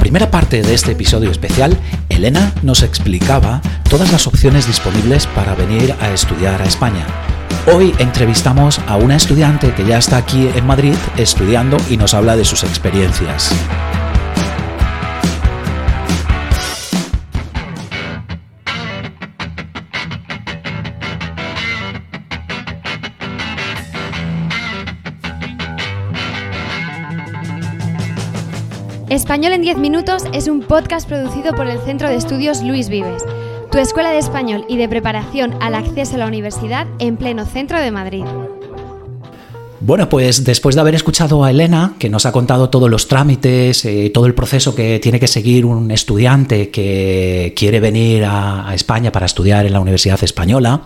primera parte de este episodio especial, Elena nos explicaba todas las opciones disponibles para venir a estudiar a España. Hoy entrevistamos a una estudiante que ya está aquí en Madrid estudiando y nos habla de sus experiencias. Español en 10 minutos es un podcast producido por el Centro de Estudios Luis Vives, tu escuela de español y de preparación al acceso a la universidad en pleno centro de Madrid. Bueno, pues después de haber escuchado a Elena, que nos ha contado todos los trámites, eh, todo el proceso que tiene que seguir un estudiante que quiere venir a, España para estudiar en la Universidad Española,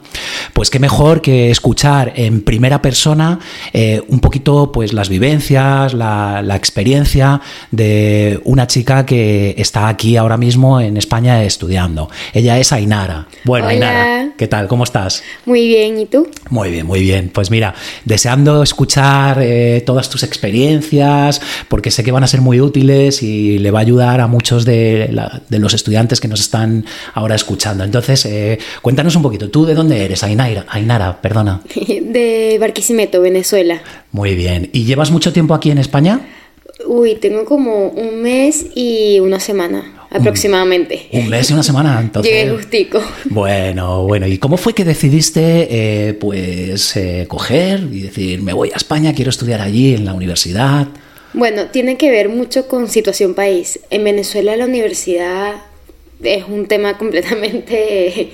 pues qué mejor que escuchar en primera persona eh, un poquito pues las vivencias, la, experiencia de una chica que está aquí ahora mismo en España estudiando. Ella es Ainara. Bueno, Ainara, ¿qué tal? ¿Cómo estás? Muy bien, ¿y tú? Muy bien, muy bien. Pues mira, deseando escuchar escuchar eh, todas tus experiencias, porque sé que van a ser muy útiles y le va a ayudar a muchos de, los estudiantes que nos están ahora escuchando. Entonces, eh, cuéntanos un poquito, ¿tú de dónde eres? Ainara, Ainara, perdona. De Barquisimeto, Venezuela. Muy bien. ¿Y llevas mucho tiempo aquí en España? Uy, tengo como un mes y una semana aproximadamente. Un, mes y una semana, entonces. Llegué justico. Bueno, bueno. ¿Y cómo fue que decidiste, eh, pues, eh, coger y decir, me voy a España, quiero estudiar allí en la universidad? Bueno, tiene que ver mucho con situación país. En Venezuela la universidad es un tema completamente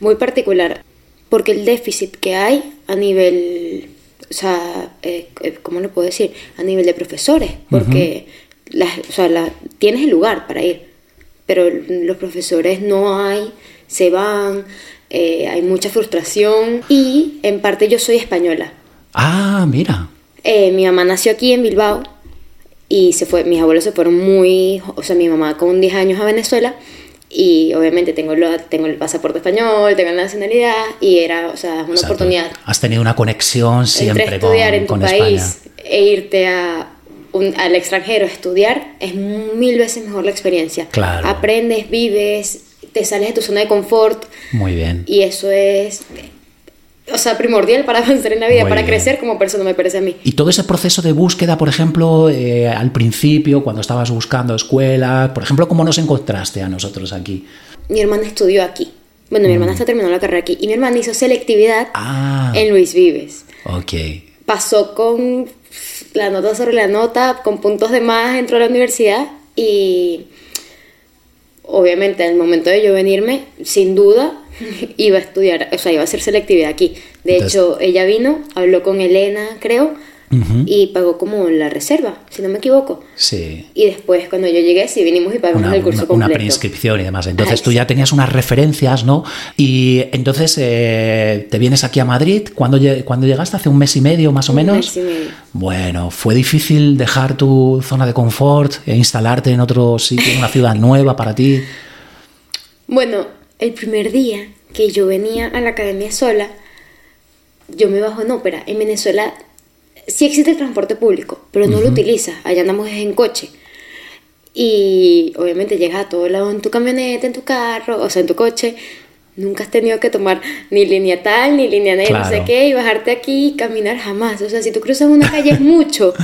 muy particular, porque el déficit que hay a nivel, o sea, eh, ¿cómo lo puedo decir? A nivel de profesores, porque o sea, la, tienes el lugar para ir pero los profesores no hay, se van, eh, hay mucha frustración y en parte yo soy española. Ah, mira. Eh, mi mamá nació aquí en Bilbao y se fue, mis abuelos se fueron muy, o sea, mi mamá con 10 años a Venezuela y obviamente tengo, tengo el pasaporte español, tengo la nacionalidad y era, o sea, una oportunidad. Has tenido una conexión siempre estudiar en tu país e irte a al extranjero estudiar, es mil veces mejor la experiencia. Claro. Aprendes, vives, te sales de tu zona de confort. Muy bien. Y eso es o sea, primordial para avanzar en la vida, para crecer como persona, me parece a mí. Y todo ese proceso de búsqueda, por ejemplo, eh, al principio, cuando estabas buscando escuela, por ejemplo, ¿cómo nos encontraste a nosotros aquí? Mi hermana estudió aquí. Bueno, mi hermana mm. está terminando la carrera aquí. Y mi hermana hizo selectividad ah. en Luis Vives. Ok. Pasó con la nota sobre la nota, con puntos de más, entró a la universidad y obviamente en el momento de yo venirme, sin duda, iba a estudiar, o sea, iba a hacer selectividad aquí. De hecho, ella vino, habló con Elena, creo, y pagó como la reserva, si no me equivoco. Sí. Y después, cuando yo llegué, sí vinimos y pagamos el curso completo. Una preinscripción y demás. Entonces tú ya tenías unas referencias, ¿no? Y entonces eh, te vienes aquí a Madrid. ¿Cuándo, cuando llegaste? ¿Hace un mes y medio más o menos? Un mes y medio. Bueno, ¿fue difícil dejar tu zona de confort e instalarte en otro sitio, en una ciudad nueva para ti? Bueno, el primer día que yo venía a la academia sola, yo me bajo en ópera. En Venezuela sí existe el transporte público, pero no lo utilizas. Allá andamos en coche. Y obviamente llegas a todo lado en tu camioneta, en tu carro, o sea, en tu coche. Nunca has tenido que tomar ni línea tal, ni línea negra, no sé qué, y bajarte aquí y caminar jamás. O sea, si tú cruzas una calle es mucho.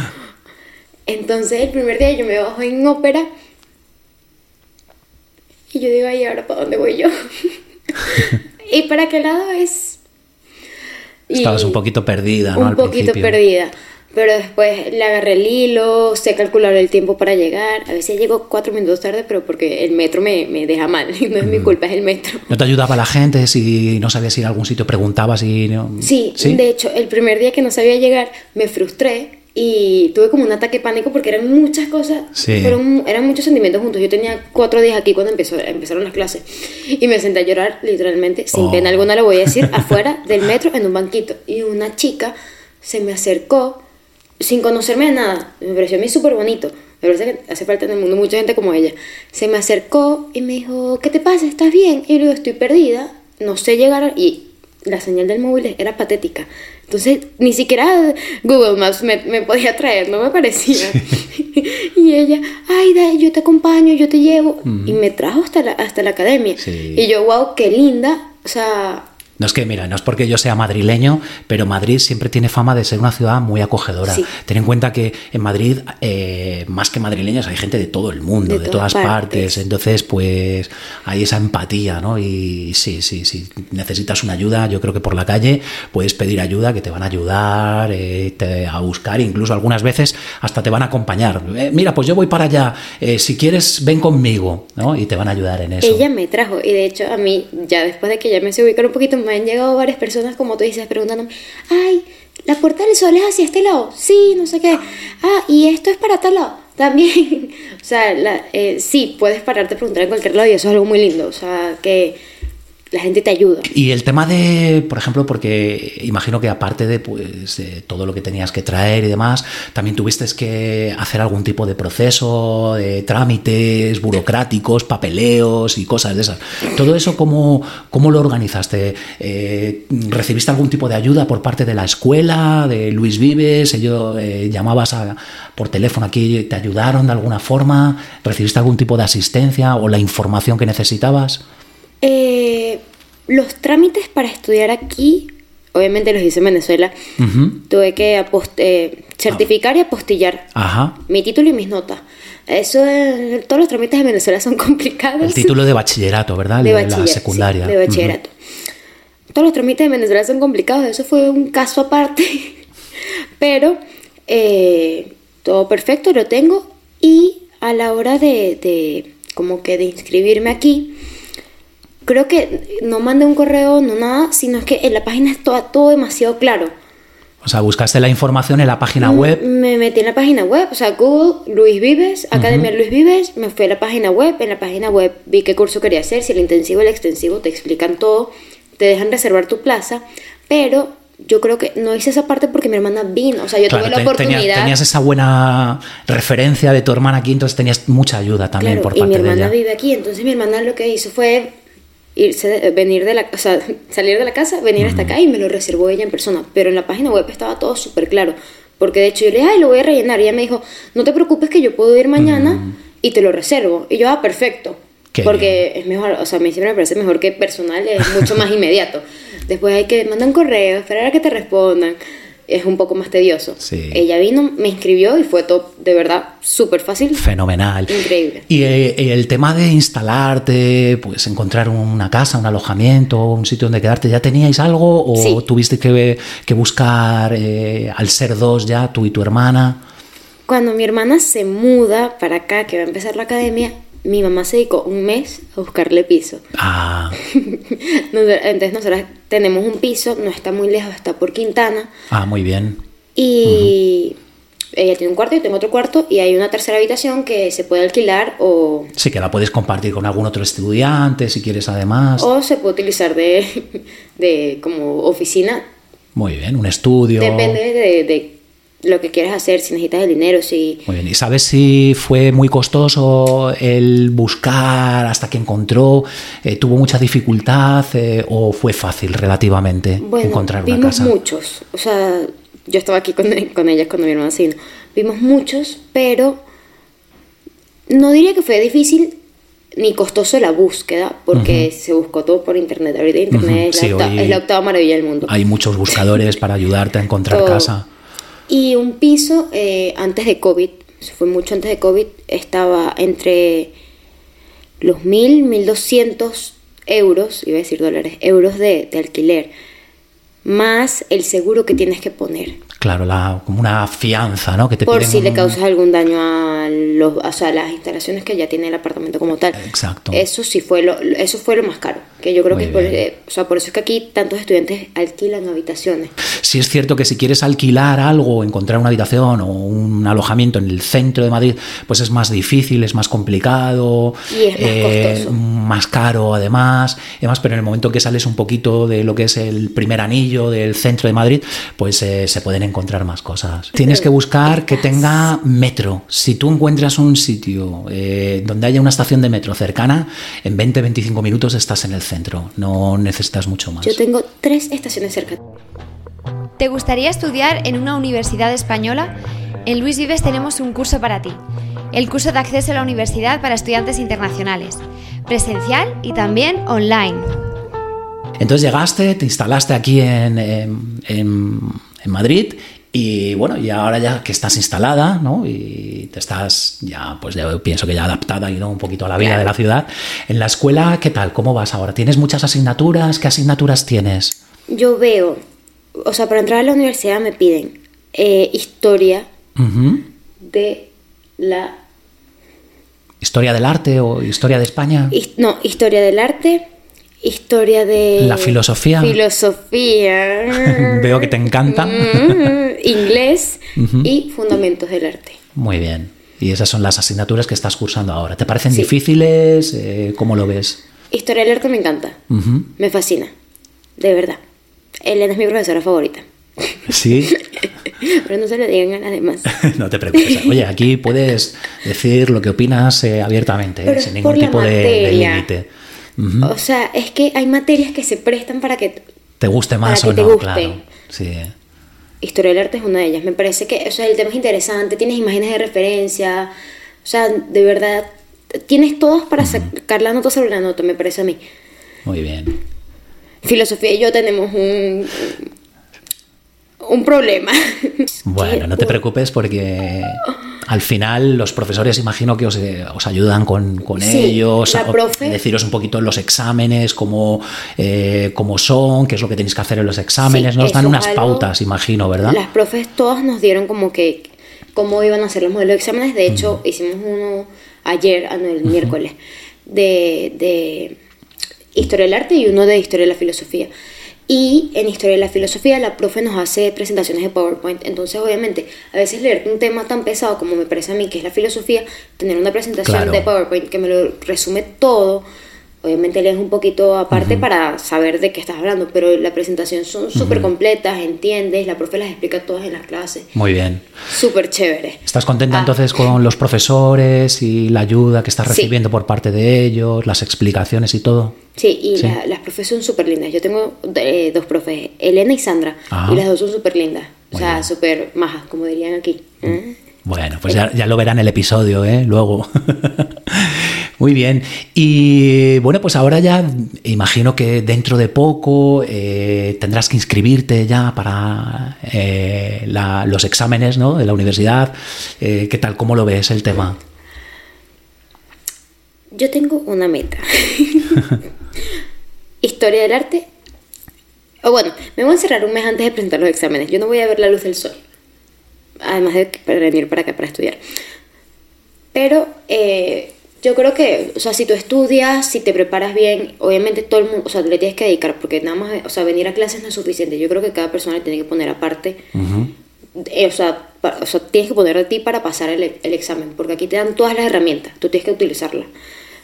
Entonces, el primer día yo me bajo en ópera y yo digo, ¿y ahora para dónde voy yo? ¿Y para qué lado es? Estabas un poquito perdida, ¿no? Un poquito perdida. Pero después le agarré el hilo, sé calcular el tiempo para llegar. A veces llego cuatro minutos tarde, pero porque el metro me, me deja mal. No es mi mm. culpa, es el metro. ¿No te ayudaba la gente si no sabías ir a algún sitio? Preguntabas y... No... Sí, sí, de hecho, el primer día que no sabía llegar, me frustré y tuve como un ataque de pánico porque eran muchas cosas, fueron, eran muchos sentimientos juntos. Yo tenía cuatro días aquí cuando empezó, empezaron las clases y me senté a llorar literalmente, sin pena oh. alguna lo voy a decir, afuera del metro en un banquito. Y una chica se me acercó sin conocerme de nada, me pareció a mí súper bonito. Me parece que hace falta en el mundo mucha gente como ella. Se me acercó y me dijo, ¿qué te pasa? ¿Estás bien? Y yo digo, estoy perdida, no sé llegar. Y la señal del móvil era patética. Entonces, ni siquiera Google Maps me, podía traer, no me parecía. y ella, ay, da, yo te acompaño, yo te llevo. Y me trajo hasta la, hasta la academia. Y yo, wow, qué linda. O sea, no es que, mira, no es porque yo sea madrileño, pero Madrid siempre tiene fama de ser una ciudad muy acogedora. Ten en cuenta que en Madrid, eh, más que madrileños, hay gente de todo el mundo, de, todas, partes. Entonces, pues hay esa empatía, ¿no? Y sí, sí, sí. Necesitas una ayuda, yo creo que por la calle puedes pedir ayuda, que te van a ayudar eh, a buscar, incluso algunas veces hasta te van a acompañar. Eh, mira, pues yo voy para allá, si quieres, ven conmigo, ¿no? Y te van a ayudar en eso. Ella me trajo, y de hecho, a mí, ya después de que ya me se ubicar un poquito me han llegado varias personas, como tú dices, preguntándome, ay, la puerta del sol es hacia este lado, sí, no sé qué, ah, y esto es para tal lado, también, o sea, eh, sí, puedes pararte a preguntar en cualquier lado y eso es algo muy lindo, o sea, que la gente te ayuda. Y el tema de, por ejemplo, porque imagino que aparte de, pues, de todo lo que tenías que traer y demás, también tuviste que hacer algún tipo de proceso, de trámites burocráticos, papeleos y cosas de esas. Todo eso, ¿cómo, cómo lo organizaste? Eh, ¿Recibiste algún tipo de ayuda por parte de la escuela, de Luis Vives? ¿Ellos eh, llamabas por teléfono aquí, te ayudaron de alguna forma? ¿Recibiste algún tipo de asistencia o la información que necesitabas? Eh, los trámites para estudiar aquí, obviamente los hice en Venezuela, tuve que eh, certificar y apostillar mi título y mis notas. Eso, todos los trámites en Venezuela son complicados. El título de bachillerato, ¿verdad? De, la secundaria. de bachillerato. Todos los trámites en Venezuela son complicados, eso fue un caso aparte. Pero eh, todo perfecto, lo tengo. Y a la hora de, de como que de inscribirme aquí, creo que no mandé un correo, no nada, sino es que en la página está todo demasiado claro. O sea, buscaste la información en la página mm, web. Me metí en la página web, o sea, Google, Luis Vives, Academia Luis Vives, me fui a la página web, en la página web vi qué curso quería hacer, si el intensivo o el extensivo, te explican todo, te dejan reservar tu plaza, pero yo creo que no hice esa parte porque mi hermana vino, o sea, yo tuve la oportunidad. Tenías, esa buena referencia de tu hermana aquí, entonces tenías mucha ayuda también por parte de ella. Y mi hermana vive aquí, entonces mi hermana lo que hizo fue irse, venir de la, o sea, salir de la casa, venir hasta acá y me lo reservó ella en persona. Pero en la página web estaba todo súper claro. Porque de hecho yo le dije, ay, lo voy a rellenar. Y ella me dijo, no te preocupes que yo puedo ir mañana y te lo reservo. Y yo, ah, perfecto. porque es mejor, o sea, a mí siempre me parece mejor que personal, es mucho más inmediato. Después hay que mandar un correo, esperar a que te respondan es un poco más tedioso. Ella vino, me inscribió y fue todo de verdad súper fácil. Fenomenal. Increíble. Eh, y el tema de instalarte, pues encontrar una casa, un alojamiento, un sitio donde quedarte, ¿ya teníais algo o tuviste que, que buscar eh, al ser dos ya, tú y tu hermana? Cuando mi hermana se muda para acá, que va a empezar la academia, mi mamá se dedicó un mes a buscarle piso. Ah. Entonces nosotros tenemos un piso, no está muy lejos, está por Quintana. Ah, muy bien. Y ella tiene un cuarto, yo tengo otro cuarto y hay una tercera habitación que se puede alquilar o... Sí, que la puedes compartir con algún otro estudiante si quieres además. O se puede utilizar de, de como oficina. Muy bien, un estudio. Depende de, de lo que quieras hacer, si necesitas el dinero, si... Muy bien, ¿y sabes si fue muy costoso el buscar hasta que encontró? Eh, ¿Tuvo mucha dificultad eh, o fue fácil relativamente encontrar una vimos muchos, o sea, yo estaba aquí con, con ella cuando mi hermana vino. Vimos muchos, pero no diría que fue difícil ni costoso la búsqueda, porque se buscó todo por internet. Ahorita internet es, la octava, maravilla del mundo. Hay muchos buscadores para ayudarte a encontrar casa. Y un piso eh, antes de COVID, fue mucho antes de COVID, estaba entre los 1.000, 1.200 euros, iba a decir dólares, euros de, de alquiler, más el seguro que tienes que poner. Claro, la, como una fianza, ¿no? Que te Por si le causas algún daño a, los, o las instalaciones que ya tiene el apartamento como tal. Exacto. Eso sí fue lo, eso fue lo más caro. Que yo creo que por, eh, o sea, por eso es que aquí tantos estudiantes alquilan habitaciones. Sí es cierto que si quieres alquilar algo, encontrar una habitación o un alojamiento en el centro de Madrid, pues es más difícil, es más complicado, y es más, eh, más caro además, además, pero en el momento que sales un poquito de lo que es el primer anillo del centro de Madrid, pues eh, se pueden encontrar más cosas. Tienes que buscar que tenga metro. Si tú encuentras un sitio eh, donde haya una estación de metro cercana, en 20-25 minutos estás en el centro. No necesitas mucho más. Yo tengo tres estaciones cercanas. ¿Te gustaría estudiar en una universidad española? En Luis Vives tenemos un curso para ti, el curso de acceso a la universidad para estudiantes internacionales, presencial y también online. Entonces llegaste, te instalaste aquí en, en, Madrid y bueno, y ahora ya que estás instalada, ¿no? Y te estás ya, pues yo pienso que ya adaptada y ¿no? un poquito a la vida de la ciudad. En la escuela, ¿qué tal? ¿Cómo vas ahora? ¿Tienes muchas asignaturas? ¿Qué asignaturas tienes? Yo veo, o sea, para entrar a la universidad me piden eh, historia de la... ¿Historia del arte o historia de España? no, historia del arte, historia de... La filosofía. Filosofía. Veo que te encanta. Inglés y fundamentos del arte. Muy bien. Y esas son las asignaturas que estás cursando ahora. ¿Te parecen difíciles? Eh, ¿Cómo lo ves? Historia del arte me encanta. Me fascina. De verdad. Elena es mi profesora favorita. Sí. Pero no se lo digan a las demás. no te preocupes. Oye, aquí puedes decir lo que opinas eh, abiertamente, eh, sin ningún tipo de límite. O sea, es que hay materias que se prestan para que te guste más o no, claro. Sí. Historia del arte es una de ellas. Me parece que, o sea, el tema es interesante, tienes imágenes de referencia, o sea, de verdad, tienes todos para sacar la nota sobre la nota, me parece a mí. Muy bien. Filosofía y yo tenemos un, un problema. Bueno, no te preocupes porque al final los profesores imagino que os, eh, ayudan con, con ellos, a, deciros un poquito los exámenes, cómo, eh, cómo, son, qué es lo que tenéis que hacer en los exámenes, nos dan unas pautas, imagino, ¿verdad? Las profes todas nos dieron como que cómo iban a ser los modelos de exámenes, de hecho hicimos uno ayer, ah, el miércoles, de, de historia del arte y uno de historia de la filosofía. Y en Historia de la Filosofía la profe nos hace presentaciones de PowerPoint. Entonces, obviamente, a veces leer un tema tan pesado como me parece a mí que es la filosofía, tener una presentación de PowerPoint que me lo resume todo, Obviamente lees un poquito aparte para saber de qué estás hablando, pero la presentación son súper completas, entiendes, la profe las explica todas en las clases. Muy bien. Súper chévere. ¿Estás contenta ah. entonces con los profesores y la ayuda que estás recibiendo por parte de ellos, las explicaciones y todo? Sí, y las profes son súper lindas. Yo tengo eh, dos profes, Elena y Sandra, y las dos son súper lindas. o sea, súper majas, como dirían aquí. ¿eh? Bueno, pues ya, ya, lo verán el episodio, ¿eh? Luego. Muy bien. Y bueno, pues ahora ya imagino que dentro de poco eh, tendrás que inscribirte ya para eh, los exámenes ¿no? de la universidad. Eh, ¿Qué tal? ¿Cómo lo ves el tema? Yo tengo una meta. Historia del arte. O bueno, me voy a encerrar un mes antes de presentar los exámenes. Yo no voy a ver la luz del sol. Además de venir para acá para estudiar. Pero yo creo que, o sea, si tú estudias, si te preparas bien, obviamente todo el mundo, o sea, le tienes que dedicar, porque nada más, o sea, venir a clases no es suficiente. Yo creo que cada persona tiene que poner aparte, eh, o, sea, o sea, tienes que poner de ti para pasar el, el, examen, porque aquí te dan todas las herramientas, tú tienes que utilizarlas.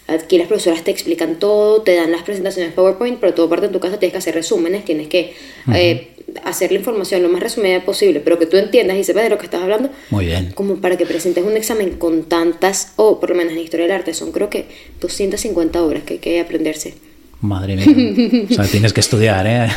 Aquí las profesoras te explican todo, te dan las presentaciones PowerPoint, pero todo parte en tu casa tienes que hacer resúmenes, tienes que eh, hacer la información lo más resumida posible, pero que tú entiendas y sepas de lo que estás hablando. Muy bien. Como para que presentes un examen con tantas, o por lo menos en historia del arte, son creo que 250 obras que hay que aprenderse. Madre mía. O sea, tienes que estudiar, ¿eh?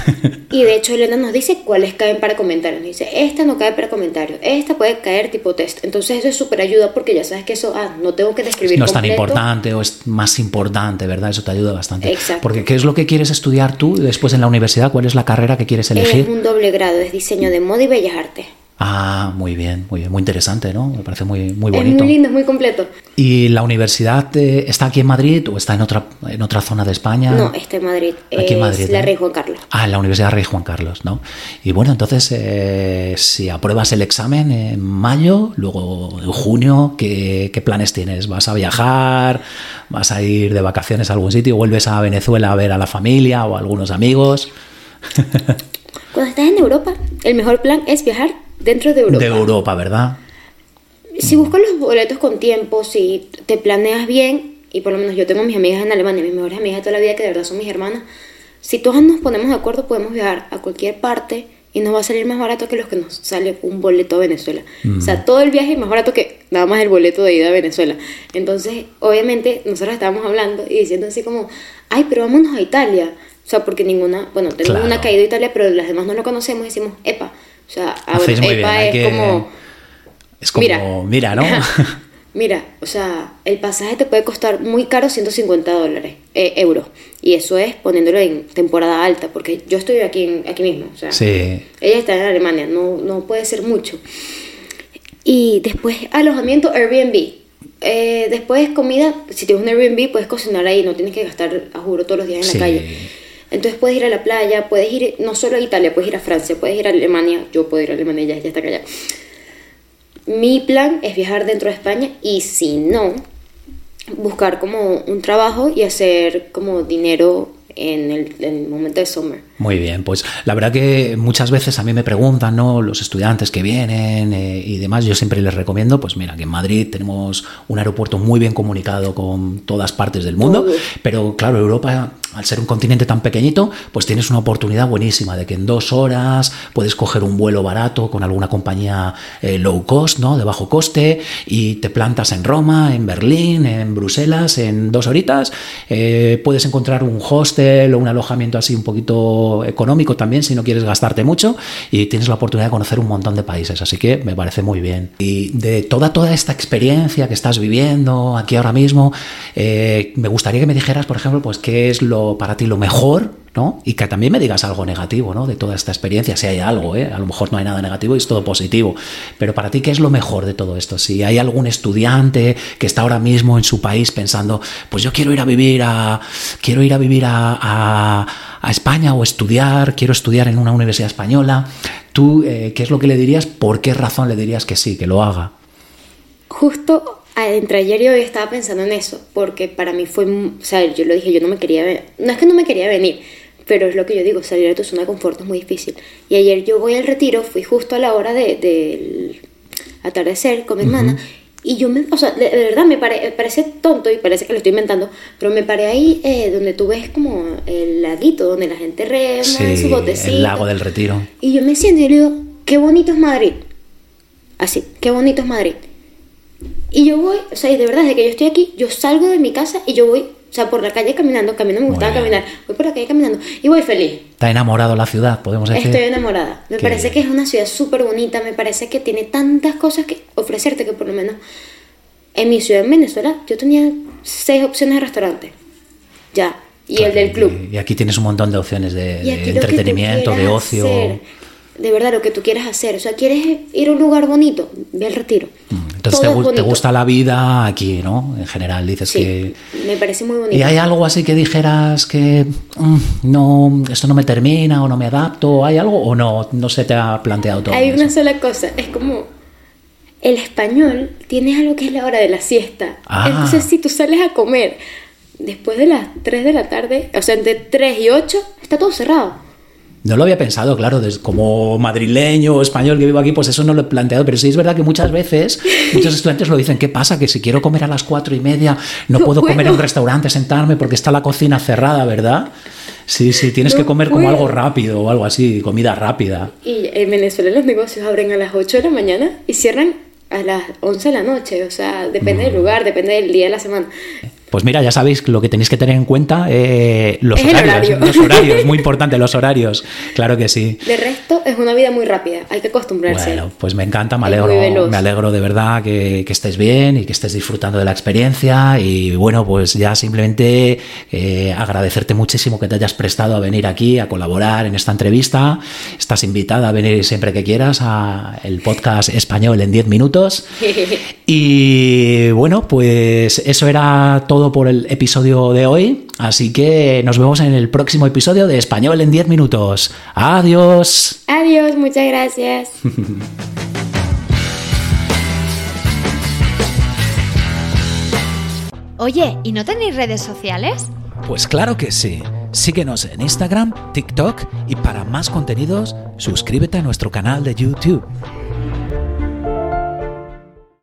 Y de hecho, Elena nos dice cuáles caen para comentarios. Nos dice, esta no cae para comentarios, esta puede caer tipo test. Entonces, eso es súper ayuda porque ya sabes que eso, ah, no tengo que describir. No es tan importante o es más importante, ¿verdad? Eso te ayuda bastante. Exacto. Porque, ¿qué es lo que quieres estudiar tú después en la universidad? ¿Cuál es la carrera que quieres elegir? Es un doble grado, es diseño de moda y bellas artes. Ah, muy bien, muy bien, muy interesante, ¿no? Me parece muy, muy bonito. Es muy lindo, muy completo. ¿Y la universidad eh, está aquí en Madrid o está en otra, en otra zona de España? No, está en Madrid. Aquí en Madrid. La Rey Juan Carlos. Ah, en la Universidad Rey Juan Carlos, ¿no? Y bueno, entonces, eh, si apruebas el examen en mayo, luego en junio, ¿qué, ¿qué, planes tienes? ¿Vas a viajar? ¿Vas a ir de vacaciones a algún sitio? ¿Vuelves a Venezuela a ver a la familia o a algunos amigos? Cuando estás en Europa, el mejor plan es viajar dentro de Europa. De Europa, ¿verdad? Si buscas los boletos con tiempo, si te planeas bien, y por lo menos yo tengo mis amigas en Alemania, mis mejores amigas de toda la vida, que de verdad son mis hermanas, si todas nos ponemos de acuerdo podemos viajar a cualquier parte y nos va a salir más barato que los que nos sale un boleto a Venezuela. O sea, todo el viaje es más barato que nada más el boleto de ida a Venezuela. Entonces, obviamente, nosotros estábamos hablando y diciendo así como, ay, pero vámonos a Italia. O sea, porque ninguna, bueno, tenemos una caída a Italia, pero las demás no lo conocemos y decimos, epa, o sea, EPA es como... Es como, mira, ¿no? Mira, o sea, el pasaje te puede costar muy caro 150 dólares, eh, euros. Y eso es poniéndolo en temporada alta, porque yo estoy aquí, aquí mismo. O sea, sí. Ella está en Alemania, no, no puede ser mucho. Y después, alojamiento Airbnb. Eh, después comida, si tienes un Airbnb puedes cocinar ahí, no tienes que gastar, a juro, todos los días en la calle. Entonces puedes ir a la playa, puedes ir no solo a Italia, puedes ir a Francia, puedes ir a Alemania, yo puedo ir a Alemania, ya, ya está acá mi plan es viajar dentro de España y si no, buscar como un trabajo y hacer como dinero en el, momento de summer. Muy bien, pues la verdad que muchas veces a mí me preguntan, ¿no? Los estudiantes que vienen eh, y demás, yo siempre les recomiendo, pues mira, que en Madrid tenemos un aeropuerto muy bien comunicado con todas partes del mundo, pero claro, Europa al ser un continente tan pequeñito, pues tienes una oportunidad buenísima de que en dos horas puedes coger un vuelo barato con alguna compañía eh, low cost, ¿no? De bajo coste, y te plantas en Roma, en Berlín, en Bruselas, en dos horitas. Eh, puedes encontrar un hostel o un alojamiento así un poquito económico también, si no quieres gastarte mucho, y tienes la oportunidad de conocer un montón de países. Así que me parece muy bien. Y de toda, toda esta experiencia que estás viviendo aquí ahora mismo, eh, me gustaría que me dijeras, por ejemplo, pues qué es lo para ti lo mejor, ¿no? Y que también me digas algo negativo, ¿no? De toda esta experiencia, si hay algo, ¿eh? A lo mejor no hay nada negativo y es todo positivo. Pero para ti, ¿qué es lo mejor de todo esto? Si hay algún estudiante que está ahora mismo en su país pensando, pues yo quiero ir a vivir a. quiero ir a vivir a, España o estudiar, quiero estudiar en una universidad española. ¿Tú eh, qué es lo que le dirías? ¿Por qué razón le dirías que sí, que lo haga? Justo entre ayer y hoy estaba pensando en eso, porque para mí fue, o sea, yo lo dije, yo no me quería ver, no es que no me quería venir, pero es lo que yo digo, salir de tu zona de confort es muy difícil. Y ayer yo voy al retiro, fui justo a la hora del de, atardecer con mi hermana, y yo me, o sea, de, verdad me parece tonto y parece que lo estoy inventando, pero me paré ahí eh, donde tú ves como el laguito, donde la gente rema su botecito. El lago del retiro. Y yo me siento y le digo, qué bonito es Madrid. Así, qué bonito es Madrid. Y yo voy, o sea, de verdad, desde que yo estoy aquí, yo salgo de mi casa y yo voy, o sea, por la calle caminando, camino me gustaba caminar, voy por la calle caminando y voy feliz. ¿Está enamorado la ciudad, podemos decir? Estoy enamorada. Me parece que es una ciudad súper bonita, me parece que tiene tantas cosas que ofrecerte que por lo menos en mi ciudad, en Venezuela, yo tenía seis opciones de restaurante. Ya. Y el del club. Y aquí tienes un montón de opciones de, entretenimiento, de ocio de verdad lo que tú quieras hacer. O sea, quieres ir a un lugar bonito, ve al retiro. Mm, entonces te, gusta la vida aquí, ¿no? En general, dices que... Me parece muy bonito. ¿Y hay algo así que dijeras que mm, no, esto no me termina o no me adapto? ¿Hay algo o no? No se te ha planteado todo. Hay una sola cosa, es como el español tiene algo que es la hora de la siesta. Ah. Entonces, si tú sales a comer después de las 3 de la tarde, o sea, entre 3 y 8, está todo cerrado. No lo había pensado, claro, como madrileño o español que vivo aquí, pues eso no lo he planteado, pero sí es verdad que muchas veces muchos estudiantes lo dicen, ¿qué pasa? Que si quiero comer a las cuatro y media no, puedo comer en un restaurante, sentarme porque está la cocina cerrada, ¿verdad? Sí, sí, tienes que comer como algo rápido o algo así, comida rápida. Y en Venezuela los negocios abren a las 8 de la mañana y cierran a las 11 de la noche, o sea, depende del mm. lugar, depende del día de la semana. Pues mira, ya sabéis lo que tenéis que tener en cuenta, eh, los horarios. Los horarios, muy importante, los horarios. Claro que sí. De resto, es una vida muy rápida, hay que acostumbrarse. Bueno, pues me encanta, me alegro, me alegro de verdad que, estés bien y que estés disfrutando de la experiencia. Y bueno, pues ya simplemente eh, agradecerte muchísimo que te hayas prestado a venir aquí a colaborar en esta entrevista. Estás invitada a venir siempre que quieras a el podcast español en 10 minutos. y bueno, pues eso era todo por el episodio de hoy, así que nos vemos en el próximo episodio de Español en 10 minutos. Adiós. Adiós, muchas gracias. Oye, ¿y no tenéis redes sociales? Pues claro que sí. Síguenos en Instagram, TikTok y para más contenidos, suscríbete a nuestro canal de YouTube.